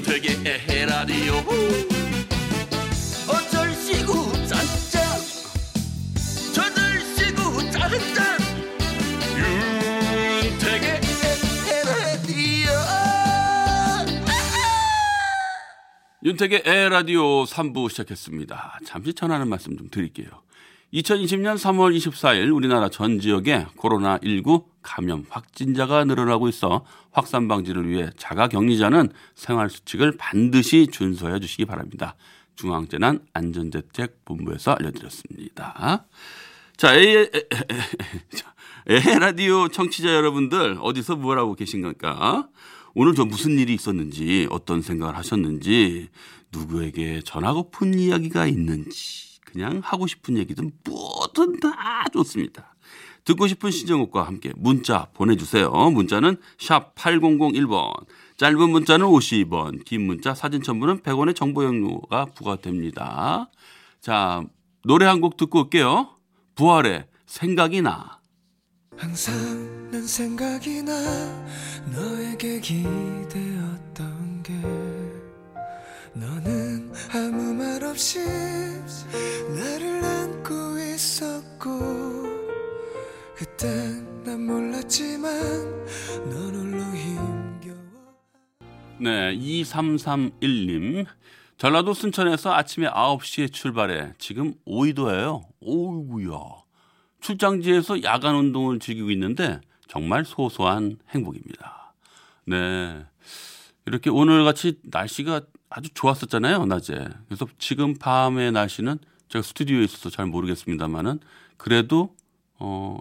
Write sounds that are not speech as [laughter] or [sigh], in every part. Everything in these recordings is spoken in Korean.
윤택의 에헤라디오. 어쩔 시구 짠짠. 저들 시구 짠짠. 윤택의 에헤라디오. 윤택의 에라디오 3부 시작했습니다. 잠시 전하는 말씀 좀 드릴게요. 2020년 3월 24일 우리나라 전 지역에 코로나19 감염 확진자가 늘어나고 있어 확산 방지를 위해 자가 격리자는 생활 수칙을 반드시 준수해 주시기 바랍니다. 중앙재난 안전대책본부에서 알려드렸습니다. 자, 에, 에, 에, 라디오 청취자 여러분들 어디서 뭘 하고 계신 걸까? 오늘 저 무슨 일이 있었는지 어떤 생각을 하셨는지 누구에게 전하고픈 이야기가 있는지 그냥 하고 싶은 얘기든 뭐든 다 좋습니다. 듣고 싶은 시정옥과 함께 문자 보내주세요. 문자는 샵 8001번 짧은 문자는 50원 긴 문자 사진 첨부는 100원의 정보 용료가 부과됩니다. 자 노래 한 곡 듣고 올게요. 부활의 생각이 나. 항상 난 생각이 나 너에게 기대었던 게 너는 아무 말 없이 나를 네, 2331님. 전라도 순천에서 아침에 9시에 출발해 지금 오이도예요. 오이구야. 출장지에서 야간 운동을 즐기고 있는데 정말 소소한 행복입니다. 네. 이렇게 오늘 같이 날씨가 아주 좋았었잖아요, 낮에. 그래서 지금 밤의 날씨는 제가 스튜디오에 있어서 잘 모르겠습니다만은 그래도 어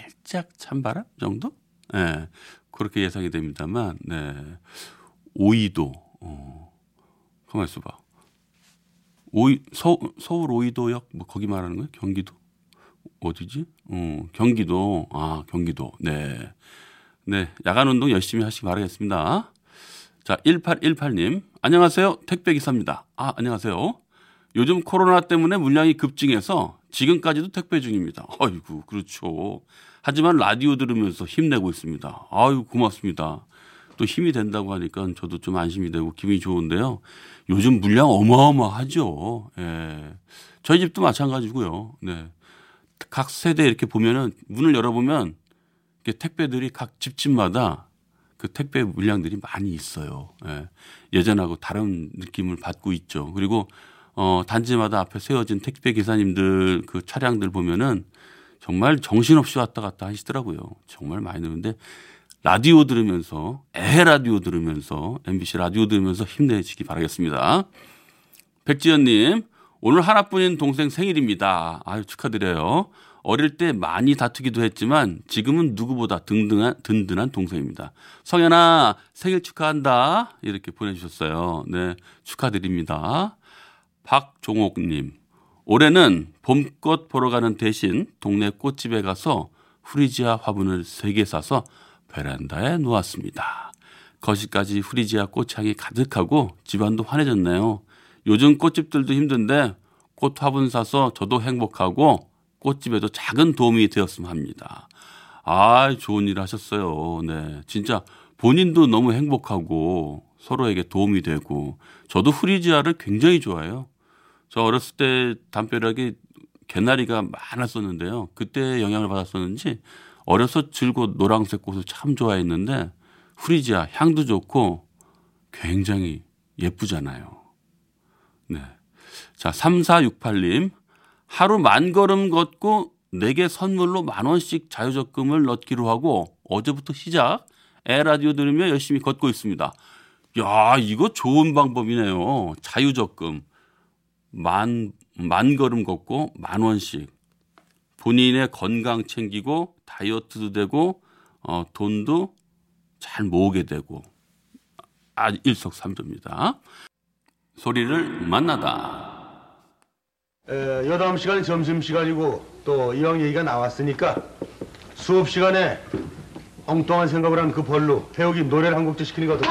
살짝 찬바람 정도? 예. 네, 그렇게 예상이 됩니다만, 네. 오이도, 어, 가만 있어봐. 오이, 서, 서울 오이도역, 뭐, 거기 말하는 거예요? 경기도? 어디지? 어, 경기도, 아, 경기도. 네. 네. 야간 운동 열심히 하시기 바라겠습니다. 자, 1818님. 안녕하세요. 택배기사입니다. 아, 안녕하세요. 요즘 코로나 때문에 물량이 급증해서 지금까지도 택배 중입니다. 아이고, 그렇죠. 하지만 라디오 들으면서 힘내고 있습니다. 아유, 고맙습니다. 또 힘이 된다고 하니까 저도 좀 안심이 되고 기분이 좋은데요. 요즘 물량 어마어마하죠. 예. 저희 집도 마찬가지고요. 네. 각 세대 이렇게 보면은 문을 열어보면 이렇게 택배들이 각 집집마다 그 택배 물량들이 많이 있어요. 예. 예전하고 다른 느낌을 받고 있죠. 그리고 어, 단지마다 앞에 세워진 택배 기사님들 그 차량들 보면은 정말 정신없이 왔다 갔다 하시더라고요. 정말 많이 늘는데 라디오 들으면서 에 라디오 들으면서 MBC 라디오 들으면서 힘내시기 바라겠습니다. 백지연님 오늘 하나뿐인 동생 생일입니다. 아유 축하드려요. 어릴 때 많이 다투기도 했지만 지금은 누구보다 든든한 든든한 동생입니다. 성현아 생일 축하한다 이렇게 보내주셨어요. 네 축하드립니다. 박종옥님 올해는 봄꽃 보러 가는 대신 동네 꽃집에 가서 후리지아 화분을 3개 사서 베란다에 놓았습니다. 거실까지 후리지아 꽃향이 가득하고 집안도 환해졌네요. 요즘 꽃집들도 힘든데 꽃 화분 사서 저도 행복하고 꽃집에도 작은 도움이 되었으면 합니다. 아, 좋은 일 하셨어요. 네. 진짜 본인도 너무 행복하고 서로에게 도움이 되고 저도 후리지아를 굉장히 좋아해요. 저 어렸을 때 담벼락에 개나리가 많았었는데요. 그때 영향을 받았었는지 어려서 즐고 노란색 꽃을 참 좋아했는데 후리지아 향도 좋고 굉장히 예쁘잖아요. 네. 자, 3468님. 하루 만 걸음 걷고 내게 선물로 만 원씩 자유적금을 넣기로 하고 어제부터 시작. 에 라디오 들으며 열심히 걷고 있습니다. 야, 이거 좋은 방법이네요. 자유적금. 만, 만 걸음 걷고 만 원씩. 본인의 건강 챙기고 다이어트도 되고, 어, 돈도 잘 모으게 되고. 아, 일석삼조입니다. 소리를 만나다. 에, 여다음 시간이 점심 시간이고 또 이왕 얘기가 나왔으니까 수업 시간에 엉뚱한 생각을 한 그 벌로 배우기 노래를 한 곡도 시키는 거거든.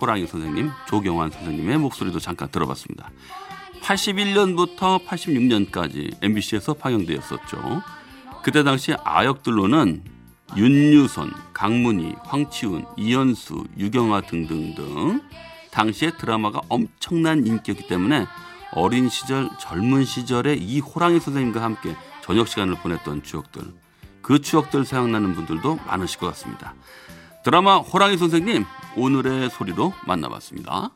호랑이 선생님 조경환 선생님의 목소리도 잠깐 들어봤습니다. 81년부터 86년까지 MBC에서 방영되었었죠. 그때 당시 아역들로는 윤유선, 강문희, 황치훈, 이현수, 유경아 등등등 당시에 드라마가 엄청난 인기였기 때문에 어린 시절, 젊은 시절에 이 호랑이 선생님과 함께 저녁 시간을 보냈던 추억들, 그 추억들 생각나는 분들도 많으실 것 같습니다. 드라마 호랑이 선생님 오늘의 소리로 만나봤습니다.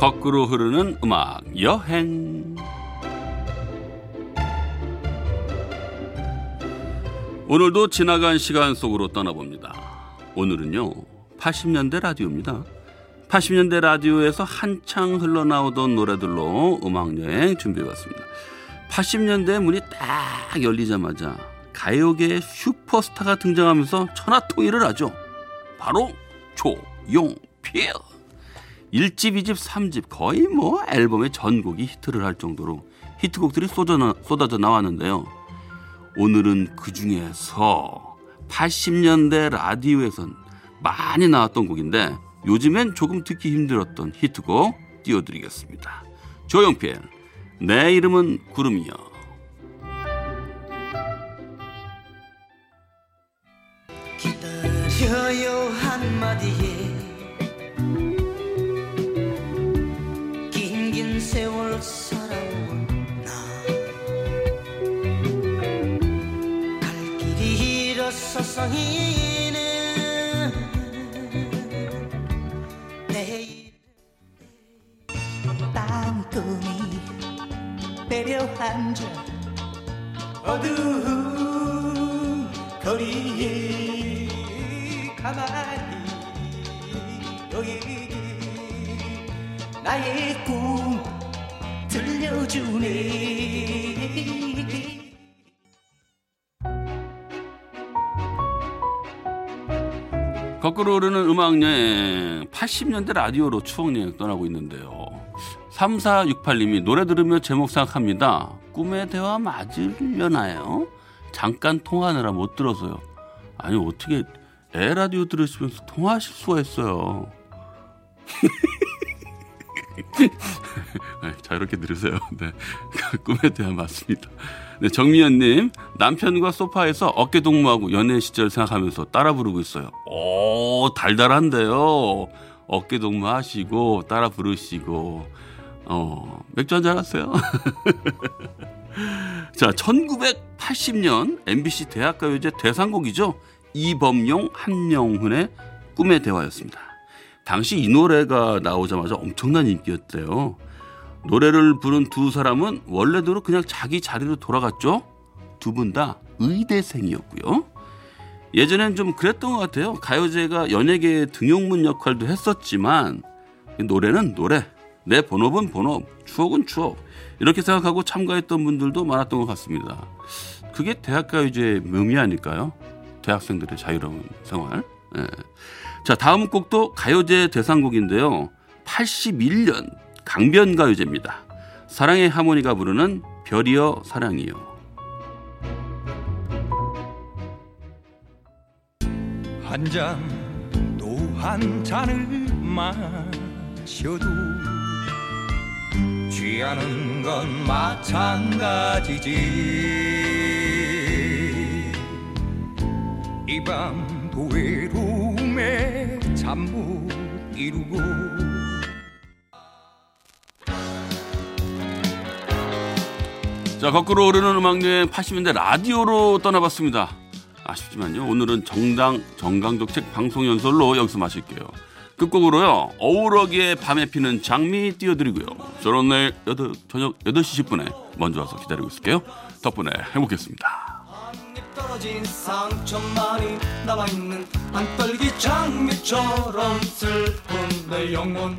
거꾸로 흐르는 음악 여행. 오늘도 지나간 시간 속으로 떠나봅니다. 오늘은요, 80년대 라디오입니다. 80년대 라디오에서 한창 흘러나오던 노래들로 음악여행 준비해봤습니다. 80년대 문이 딱 열리자마자 가요계의 슈퍼스타가 등장하면서 천하통일을 하죠. 바로 조용필. 1집, 2집, 3집 거의 뭐 앨범의 전곡이 히트를 할 정도로 히트곡들이 쏟아져, 쏟아져 나왔는데요. 오늘은 그 중에서 80년대 라디오에선 많이 나왔던 곡인데 요즘엔 조금 듣기 힘들었던 히트곡 띄워드리겠습니다. 조용필, 내 이름은 구름이여. 기다려요 한마디에 배려한 자 어두운 거리에 가만히 너에게 나의 꿈 들려주네 거꾸로 오르는 음악여행 80년대 라디오로 추억여행 떠나고 있는데요. 3468님이 노래 들으며 제목 생각합니다. 꿈의 대화 맞으려나요? 잠깐 통화하느라 못 들어서요. 아니 어떻게 애 라디오 들으시면서 통화하실 수가 있어요. [laughs] 네, 자유롭게 들으세요. 네. [laughs] 꿈에 대한 맞습니다. 네, 정미연님, 남편과 소파에서 어깨 동무하고 연애 시절 생각하면서 따라 부르고 있어요. 오, 달달한데요. 어깨 동무 하시고, 따라 부르시고, 어, 맥주 한잔 하세요. [laughs] 자, 1980년 MBC 대학가요제 대상곡이죠. 이범용, 한명훈의 꿈의 대화였습니다. 당시 이 노래가 나오자마자 엄청난 인기였대요. 노래를 부른 두 사람은 원래대로 그냥 자기 자리로 돌아갔죠. 두 분 다 의대생이었고요. 예전엔 좀 그랬던 것 같아요. 가요제가 연예계의 등용문 역할도 했었지만 노래는 노래, 내 본업은 본업, 추억은 추억 이렇게 생각하고 참가했던 분들도 많았던 것 같습니다. 그게 대학가요제의 묘미 아닐까요? 대학생들의 자유로운 생활. 예. 자, 다음 곡도 가요제 대상곡인데요. 81년 강변가요제입니다. 사랑의 하모니가 부르는 별이여 사랑이여. 한잔 또 한 잔을 마셔도 취하는 건 마찬가지지 이 밤도 외로움에 잠 못 이루고 자, 거꾸로 오르는 음악여행 80년대 라디오로 떠나봤습니다. 아쉽지만요. 오늘은 정당 정강독책 방송 연설로 여기서 마실게요. 끝곡으로요. 어우러기의 밤에 피는 장미 띄워드리고요. 저는 내일 8, 저녁 8시 10분에 먼저 와서 기다리고 있을게요. 덕분에 행복했습니다. 한입 떨어 벌어진 상처만이 남아있는 안떨기 장미처럼 슬픈 내 영혼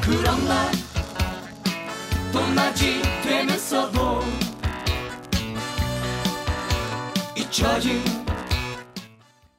그런 날 또 낮이 되면서도 잊혀진